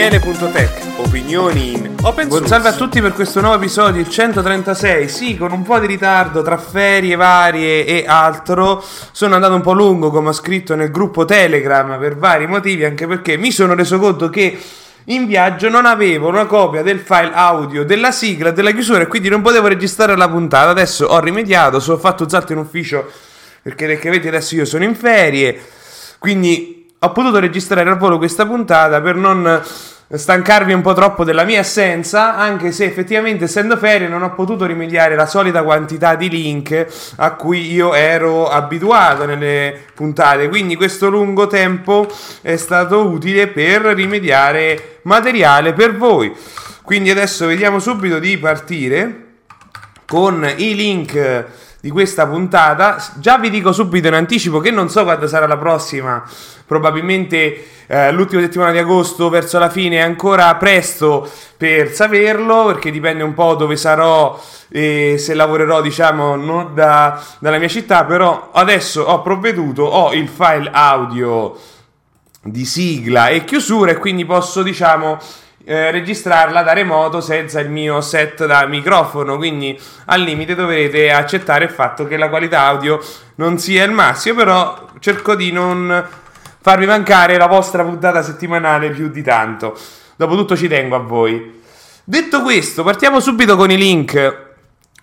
Daniele.tech, opinioni in open Buon source. salve a tutti per questo nuovo episodio, il 136. Sì, con un po' di ritardo tra ferie varie e altro. Sono andato un po' lungo, come ho scritto nel gruppo Telegram, per vari motivi, anche perché mi sono reso conto che in viaggio non avevo una copia del file audio della sigla della chiusura e quindi non potevo registrare la puntata. Adesso ho rimediato, sono fatto salto in ufficio perché, perché vedi adesso io sono in ferie. Quindi ho potuto registrare al volo questa puntata per non stancarvi un po' troppo della mia assenza, anche se effettivamente essendo ferie non ho potuto rimediare la solita quantità di link a cui io ero abituato nelle puntate, quindi questo lungo tempo è stato utile per rimediare materiale per voi. Quindi adesso vediamo subito di partire con i link di questa puntata. Già vi dico subito in anticipo che non so quando sarà la prossima, probabilmente eh, l'ultima settimana di agosto, verso la fine, è ancora presto per saperlo, perché dipende un po' dove sarò e se lavorerò, diciamo, non da, dalla mia città, però adesso ho provveduto, ho il file audio di sigla e chiusura e quindi posso, diciamo, eh, registrarla da remoto senza il mio set da microfono. Quindi al limite dovrete accettare il fatto che la qualità audio non sia il massimo, però cerco di non farvi mancare la vostra puntata settimanale più di tanto. Dopotutto ci tengo a voi. Detto questo, partiamo subito con i link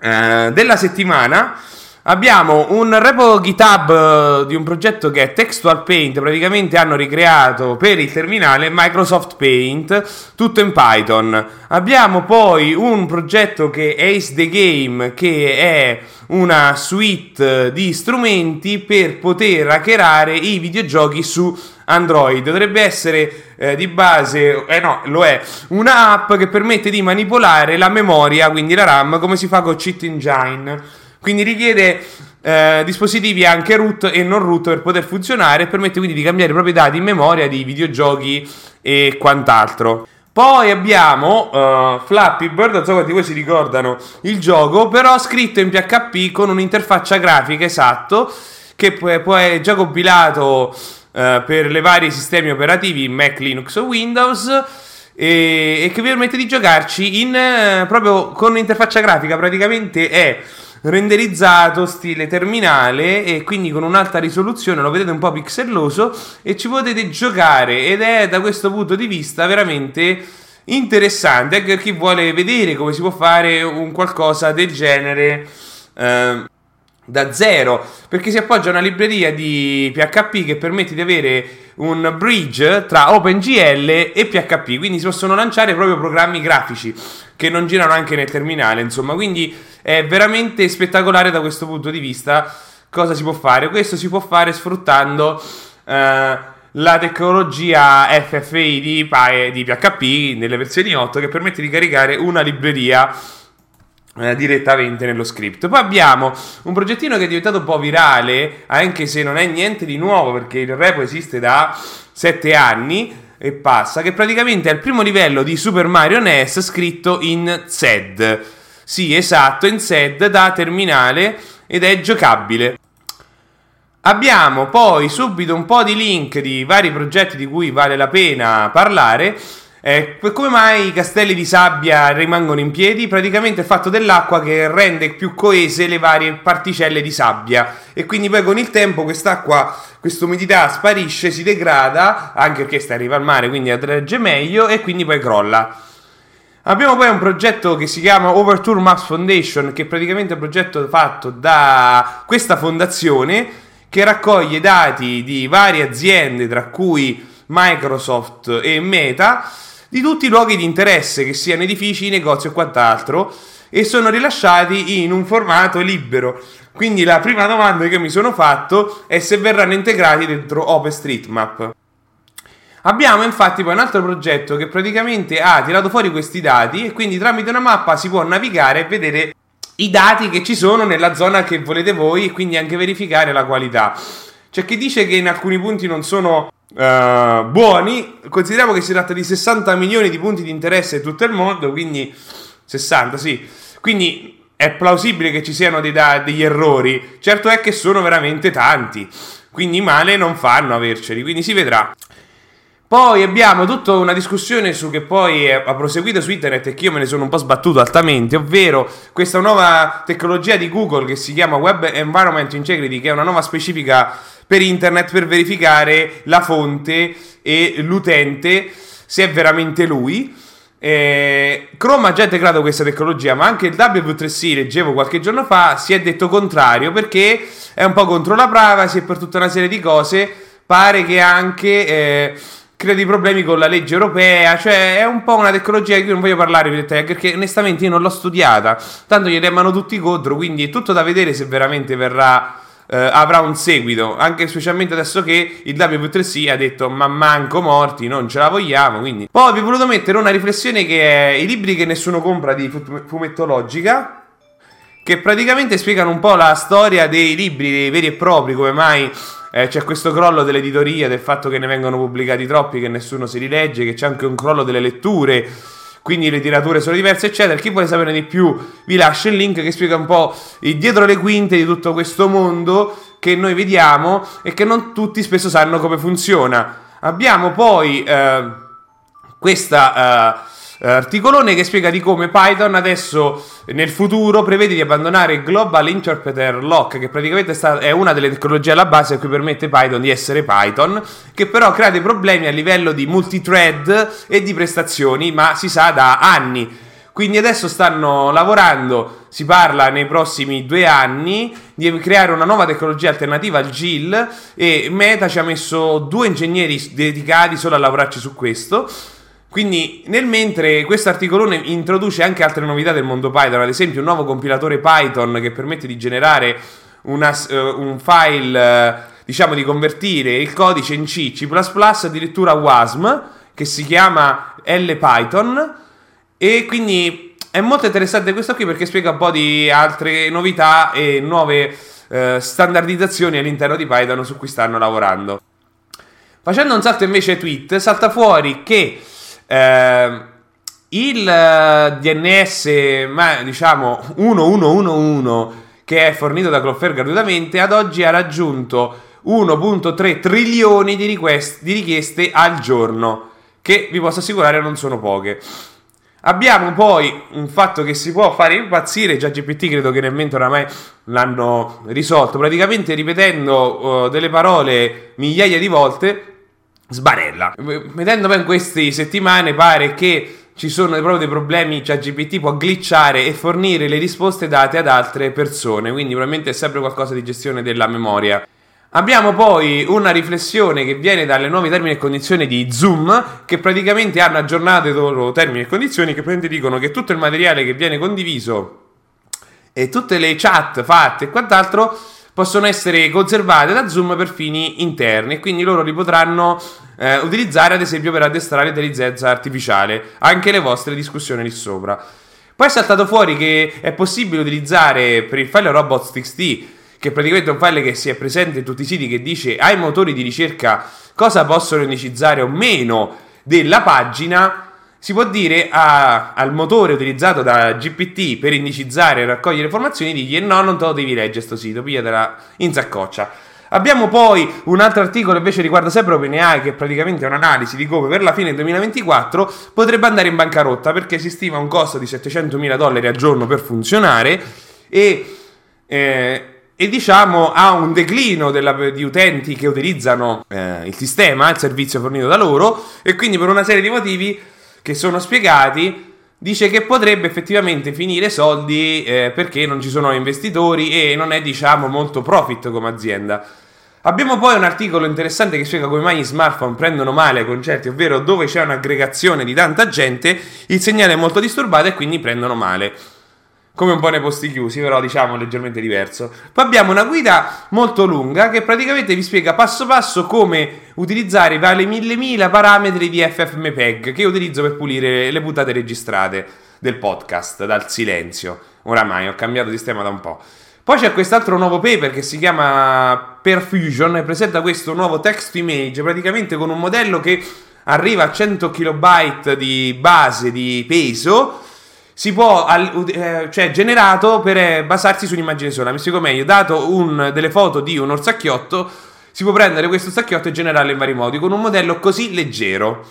eh, della settimana. Abbiamo un repo GitHub eh, di un progetto che è Textual Paint, praticamente hanno ricreato per il terminale Microsoft Paint, tutto in Python. Abbiamo poi un progetto che è Ace the Game, che è una suite di strumenti per poter hackerare i videogiochi su Android. Dovrebbe essere eh, di base, eh no, lo è, un'app che permette di manipolare la memoria, quindi la RAM, come si fa con Cheat Engine. Quindi richiede eh, dispositivi anche root e non root per poter funzionare e permette quindi di cambiare proprietà di memoria di videogiochi e quant'altro. Poi abbiamo uh, Flappy Bird, non so quanti voi si ricordano il gioco, però scritto in PHP con un'interfaccia grafica esatto, che può è già compilato uh, per le varie sistemi operativi Mac, Linux o Windows e, e che permette di giocarci in, uh, proprio con un'interfaccia grafica, praticamente è renderizzato stile terminale e quindi con un'alta risoluzione, lo vedete un po' pixelloso e ci potete giocare ed è da questo punto di vista veramente interessante. Anche per chi vuole vedere come si può fare un qualcosa del genere eh, da zero perché si appoggia a una libreria di PHP che permette di avere un bridge tra OpenGL e PHP quindi si possono lanciare proprio programmi grafici che non girano anche nel terminale insomma. Quindi è veramente spettacolare da questo punto di vista cosa si può fare. Questo si può fare sfruttando eh, la tecnologia FFI di, di PHP nelle versioni 8 che permette di caricare una libreria direttamente nello script. Poi abbiamo un progettino che è diventato un po' virale, anche se non è niente di nuovo perché il repo esiste da 7 anni e passa, che praticamente è il primo livello di Super Mario NES scritto in ZED. Sì, esatto, in ZED da terminale ed è giocabile. Abbiamo poi subito un po' di link di vari progetti di cui vale la pena parlare. Eh, come mai i castelli di sabbia rimangono in piedi? Praticamente è fatto dell'acqua che rende più coese le varie particelle di sabbia e quindi poi con il tempo quest'acqua, questa umidità sparisce, si degrada, anche perché sta arriva al mare, quindi atregge meglio e quindi poi crolla. Abbiamo poi un progetto che si chiama Overture Maps Foundation, che è praticamente un progetto fatto da questa fondazione che raccoglie dati di varie aziende, tra cui Microsoft e Meta, di tutti i luoghi di interesse, che siano edifici, negozi o quant'altro, e sono rilasciati in un formato libero. Quindi la prima domanda che mi sono fatto è se verranno integrati dentro OpenStreetMap. Abbiamo infatti poi un altro progetto che praticamente ha tirato fuori questi dati e quindi tramite una mappa si può navigare e vedere i dati che ci sono nella zona che volete voi e quindi anche verificare la qualità. C'è chi dice che in alcuni punti non sono uh, buoni, consideriamo che si tratta di 60 milioni di punti di interesse in tutto il mondo, quindi 60 sì, quindi è plausibile che ci siano dei da- degli errori, certo è che sono veramente tanti, quindi male non fanno averceli, quindi si vedrà. Poi abbiamo tutta una discussione su che poi ha proseguito su internet e che io me ne sono un po' sbattuto altamente, ovvero questa nuova tecnologia di Google che si chiama Web Environment Integrity, che è una nuova specifica per internet per verificare la fonte e l'utente se è veramente lui. Eh, Chrome ha già integrato questa tecnologia, ma anche il W3C, leggevo qualche giorno fa, si è detto contrario perché è un po' contro la privacy e per tutta una serie di cose pare che anche... Eh, crea dei problemi con la legge europea, cioè è un po' una tecnologia di cui non voglio parlare perché onestamente io non l'ho studiata, tanto gli remano tutti contro, quindi è tutto da vedere se veramente verrà, eh, avrà un seguito, anche specialmente adesso che il W3C ha detto ma manco morti, non ce la vogliamo, quindi... Poi vi ho voluto mettere una riflessione che è i libri che nessuno compra di fumettologica, che praticamente spiegano un po' la storia dei libri veri e propri, come mai eh, c'è questo crollo dell'editoria, del fatto che ne vengono pubblicati troppi, che nessuno si rilegge, che c'è anche un crollo delle letture, quindi le tirature sono diverse, eccetera. Chi vuole sapere di più, vi lascio il link che spiega un po' dietro le quinte di tutto questo mondo che noi vediamo e che non tutti spesso sanno come funziona. Abbiamo poi eh, questa. Eh, articolone che spiega di come Python adesso nel futuro prevede di abbandonare Global Interpreter Lock, che praticamente è una delle tecnologie alla base cui permette Python di essere Python, che però crea dei problemi a livello di multithread e di prestazioni, ma si sa da anni. Quindi adesso stanno lavorando, si parla nei prossimi due anni, di creare una nuova tecnologia alternativa al GIL e Meta ci ha messo due ingegneri dedicati solo a lavorarci su questo. Quindi, nel mentre questo articolo introduce anche altre novità del mondo Python, ad esempio un nuovo compilatore Python che permette di generare una, uh, un file, uh, diciamo di convertire il codice in C, C++, addirittura WASM, che si chiama LPython, e quindi è molto interessante questo qui perché spiega un po' di altre novità e nuove uh, standardizzazioni all'interno di Python su cui stanno lavorando. Facendo un salto invece tweet, salta fuori che eh, il DNS, ma, diciamo 1111 che è fornito da Cloudflare gratuitamente, ad oggi ha raggiunto 1.3 trilioni di, request, di richieste al giorno, che vi posso assicurare non sono poche. Abbiamo poi un fatto che si può fare impazzire, già GPT credo che nel mentre oramai l'hanno risolto, praticamente ripetendo uh, delle parole migliaia di volte sbarella. Vedendo poi in queste settimane pare che ci sono proprio dei problemi, cioè GPT può glitchare e fornire le risposte date ad altre persone, quindi probabilmente è sempre qualcosa di gestione della memoria. Abbiamo poi una riflessione che viene dalle nuove termini e condizioni di Zoom, che praticamente hanno aggiornato i loro termini e condizioni, che praticamente dicono che tutto il materiale che viene condiviso e tutte le chat fatte e quant'altro possono essere conservate da Zoom per fini interni e quindi loro li potranno eh, utilizzare ad esempio per addestrare l'intelligenza artificiale, anche le vostre discussioni lì sopra. Poi è saltato fuori che è possibile utilizzare per il file robots.txt, che è praticamente un file che si è presente in tutti i siti che dice ai motori di ricerca cosa possono indicizzare o meno della pagina, si può dire a, al motore utilizzato da GPT per indicizzare e raccogliere informazioni, digli no, non te lo devi leggere sto sito, pigliatela in saccoccia. Abbiamo poi un altro articolo invece riguarda sempre OpenAI che praticamente è un'analisi di come per la fine del 2024 potrebbe andare in bancarotta perché si stima un costo di 700 mila dollari al giorno per funzionare e, eh, e diciamo ha un declino della, di utenti che utilizzano eh, il sistema, il servizio fornito da loro e quindi per una serie di motivi che sono spiegati, dice che potrebbe effettivamente finire soldi eh, perché non ci sono investitori e non è diciamo molto profit come azienda. Abbiamo poi un articolo interessante che spiega come mai gli smartphone prendono male concerti, ovvero dove c'è un'aggregazione di tanta gente, il segnale è molto disturbato e quindi prendono male come un po' nei posti chiusi, però diciamo leggermente diverso. Poi abbiamo una guida molto lunga che praticamente vi spiega passo passo come utilizzare i vari mille mila parametri di FFmpeg che utilizzo per pulire le puntate registrate del podcast dal silenzio. Oramai ho cambiato sistema da un po'. Poi c'è quest'altro nuovo paper che si chiama Perfusion e presenta questo nuovo text image praticamente con un modello che arriva a 100 KB di base di peso si può, eh, cioè generato per eh, basarsi su un'immagine sola. Mi spiego meglio, dato un, delle foto di un orsacchiotto, si può prendere questo stacchiotto e generarlo in vari modi con un modello così leggero.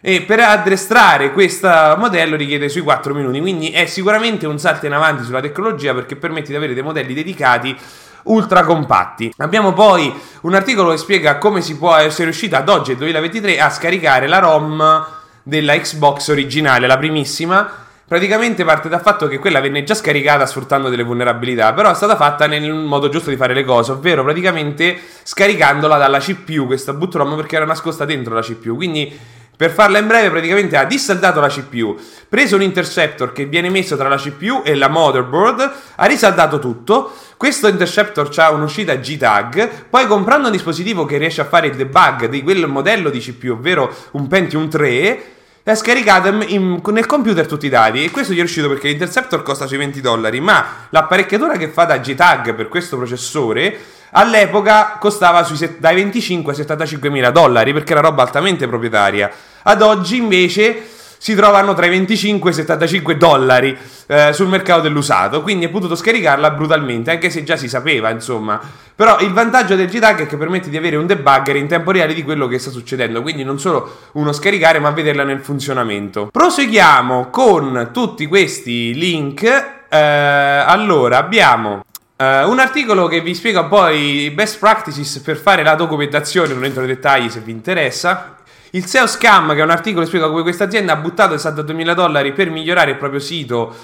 E per addestrare questo modello richiede sui 4 minuti, quindi è sicuramente un salto in avanti sulla tecnologia perché permette di avere dei modelli dedicati ultra compatti. Abbiamo poi un articolo che spiega come si può essere riuscito ad oggi, 2023, a scaricare la ROM della Xbox originale, la primissima. Praticamente parte dal fatto che quella venne già scaricata sfruttando delle vulnerabilità, però è stata fatta nel modo giusto di fare le cose, ovvero praticamente scaricandola dalla CPU, questa boot ROM perché era nascosta dentro la CPU. Quindi per farla in breve, praticamente ha dissaldato la CPU, preso un interceptor che viene messo tra la CPU e la motherboard, ha risaldato tutto. Questo interceptor ha un'uscita JTAG, poi comprando un dispositivo che riesce a fare il debug di quel modello di CPU, ovvero un Pentium 3, ha scaricato in, nel computer tutti i dati e questo gli è riuscito perché l'interceptor costa sui 20 dollari, ma l'apparecchiatura che fa da JTAG per questo processore all'epoca costava sui, dai 25 ai 75 mila dollari perché era roba altamente proprietaria. Ad oggi invece si trovano tra i 25 e i 75 dollari eh, sul mercato dell'usato, quindi è potuto scaricarla brutalmente, anche se già si sapeva, insomma. Però il vantaggio del GTAG è che permette di avere un debugger in tempo reale di quello che sta succedendo, quindi non solo uno scaricare, ma vederla nel funzionamento. Proseguiamo con tutti questi link. Eh, allora, abbiamo Uh, un articolo che vi spiega un po' i best practices per fare la documentazione, non entro nei dettagli se vi interessa. Il SEO Scam, che è un articolo che spiega come questa azienda ha buttato 62.000 dollari per migliorare il proprio sito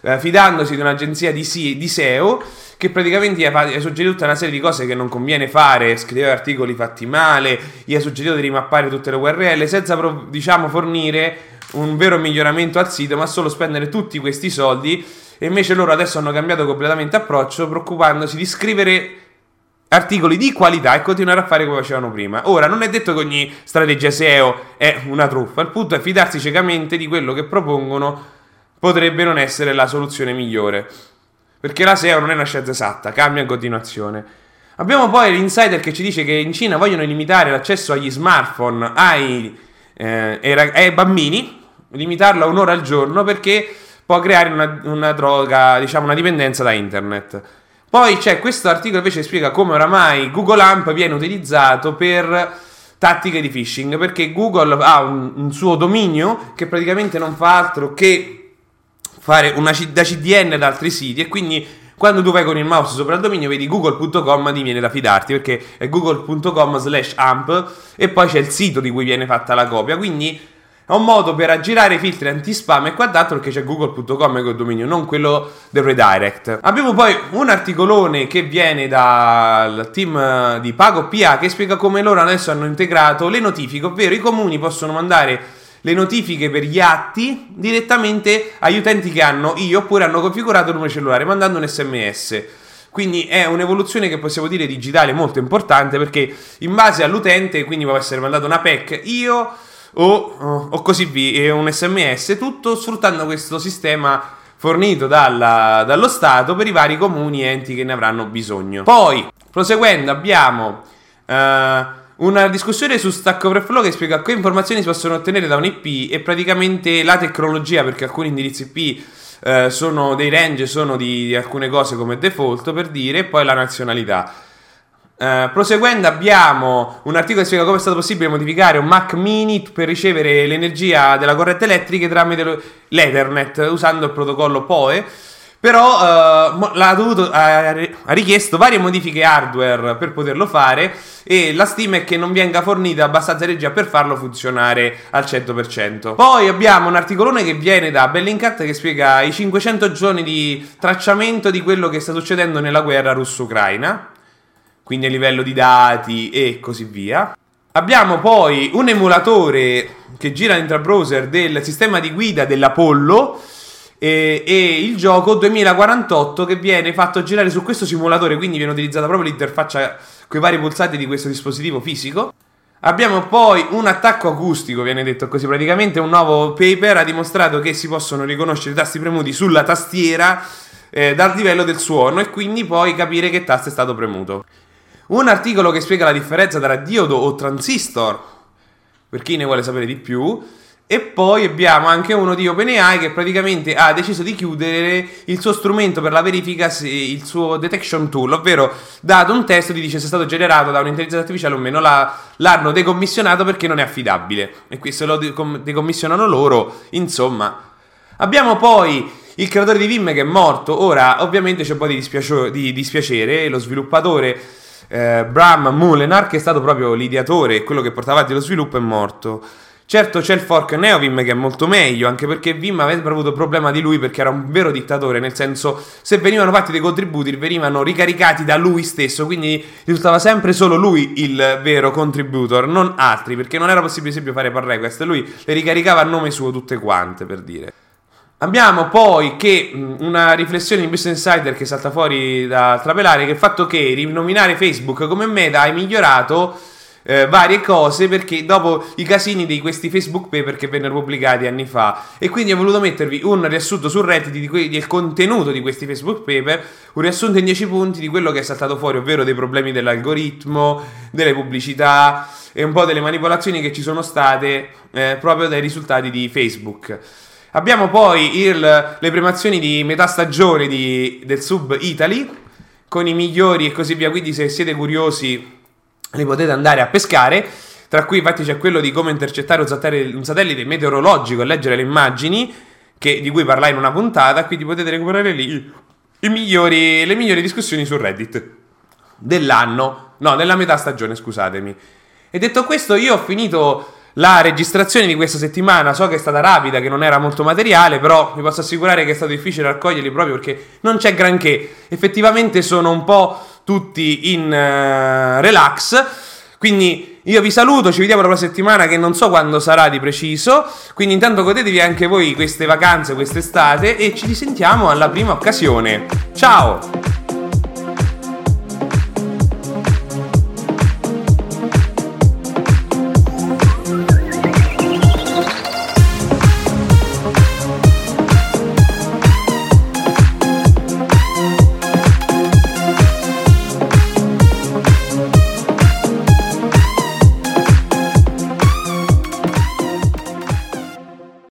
uh, fidandosi di un'agenzia di, di, SEO che praticamente gli ha, gli ha, suggerito tutta una serie di cose che non conviene fare, scrivere articoli fatti male, gli ha suggerito di rimappare tutte le URL senza diciamo fornire un vero miglioramento al sito, ma solo spendere tutti questi soldi. E invece loro adesso hanno cambiato completamente approccio, preoccupandosi di scrivere articoli di qualità e continuare a fare come facevano prima. Ora, non è detto che ogni strategia SEO è una truffa, il punto è fidarsi ciecamente di quello che propongono potrebbe non essere la soluzione migliore. Perché la SEO non è una scienza esatta, cambia in continuazione. Abbiamo poi l'insider che ci dice che in Cina vogliono limitare l'accesso agli smartphone ai, eh, ai bambini, limitarlo a un'ora al giorno perché può creare una, una droga, diciamo una dipendenza da internet. Poi c'è questo articolo invece spiega come oramai Google Amp viene utilizzato per tattiche di phishing, perché Google ha un, un suo dominio che praticamente non fa altro che fare una da CDN da altri siti e quindi quando tu vai con il mouse sopra il dominio vedi google.com ti viene da fidarti perché è google.com slash amp e poi c'è il sito di cui viene fatta la copia. Quindi è un modo per aggirare i filtri anti-spam e quant'altro perché c'è google.com il dominio, non quello del redirect. Abbiamo poi un articolone che viene dal team di Pago PA che spiega come loro adesso hanno integrato le notifiche, ovvero i comuni possono mandare le notifiche per gli atti direttamente agli utenti che hanno io oppure hanno configurato il numero cellulare mandando un sms. Quindi è un'evoluzione che possiamo dire digitale molto importante perché in base all'utente, quindi può essere mandata una PEC, io o, o così via, un sms, tutto sfruttando questo sistema fornito dalla, dallo Stato per i vari comuni e enti che ne avranno bisogno. Poi, proseguendo, abbiamo uh, una discussione su Stack Overflow che spiega che informazioni si possono ottenere da un IP e praticamente la tecnologia, perché alcuni indirizzi IP uh, sono dei range, sono di, di alcune cose come default per dire, e poi la nazionalità. Uh, proseguendo abbiamo un articolo che spiega come è stato possibile modificare un Mac mini per ricevere l'energia della corrente elettrica tramite l'Ethernet usando il protocollo PoE. Però uh, l'ha dovuto, ha richiesto varie modifiche hardware per poterlo fare e la stima è che non venga fornita abbastanza energia per farlo funzionare al 100%. Poi abbiamo un articolone che viene da Bellingcat che spiega i 500 giorni di tracciamento di quello che sta succedendo nella guerra russo-ucraina quindi a livello di dati e così via. Abbiamo poi un emulatore che gira intra browser del sistema di guida dell'Apollo e, e, il gioco 2048 che viene fatto girare su questo simulatore, quindi viene utilizzata proprio l'interfaccia con i vari pulsanti di questo dispositivo fisico. Abbiamo poi un attacco acustico, viene detto così, praticamente un nuovo paper ha dimostrato che si possono riconoscere i tasti premuti sulla tastiera eh, dal livello del suono e quindi poi capire che tasto è stato premuto. Un articolo che spiega la differenza tra diodo o transistor, per chi ne vuole sapere di più, E poi abbiamo anche uno di OpenAI che praticamente ha deciso di chiudere il suo strumento per la verifica, il suo detection tool, ovvero dato un testo ti dice se è stato generato da un'intelligenza artificiale o meno, la, l'hanno decommissionato perché non è affidabile. E questo lo decommissionano loro, insomma. Abbiamo poi il creatore di Vim che è morto, ora ovviamente c'è un po' di, dispiacio- di dispiacere, lo sviluppatore eh, Bram Mulenar che è stato proprio l'ideatore e quello che portava avanti lo sviluppo è morto. Certo c'è il fork Neovim che è molto meglio, anche perché Vim aveva avuto problema di lui perché era un vero dittatore, nel senso se venivano fatti dei contributi venivano ricaricati da lui stesso, quindi risultava sempre solo lui il vero contributor, non altri, perché non era possibile esempio fare pull request, lui le ricaricava a nome suo tutte quante, per dire. Abbiamo poi che una riflessione di Business Insider che salta fuori da trapelare, che il fatto che rinominare Facebook come meta ha migliorato eh, varie cose perché dopo i casini di questi Facebook paper che vennero pubblicati anni fa e quindi ho voluto mettervi un riassunto su Reddit di que- del contenuto di questi Facebook paper, un riassunto in 10 punti di quello che è saltato fuori, ovvero dei problemi dell'algoritmo, delle pubblicità e un po' delle manipolazioni che ci sono state eh, proprio dai risultati di Facebook. Abbiamo poi il, le premazioni di metà stagione di, del Sub Italy con i migliori e così via, quindi se siete curiosi li potete andare a pescare. Tra cui infatti c'è quello di come intercettare un satellite, un satellite meteorologico e leggere le immagini, che, di cui parlai in una puntata, quindi potete recuperare lì migliori, le migliori discussioni su Reddit dell'anno, no, della metà stagione, scusatemi. E detto questo, io ho finito la registrazione di questa settimana. So che è stata rapida, che non era molto materiale, però vi posso assicurare che è stato difficile raccoglierli proprio perché non c'è granché. Effettivamente sono un po' tutti in uh, relax. Quindi io vi saluto, ci vediamo la prossima settimana che non so quando sarà di preciso. Quindi intanto godetevi anche voi queste vacanze, quest'estate e ci risentiamo alla prima occasione. Ciao!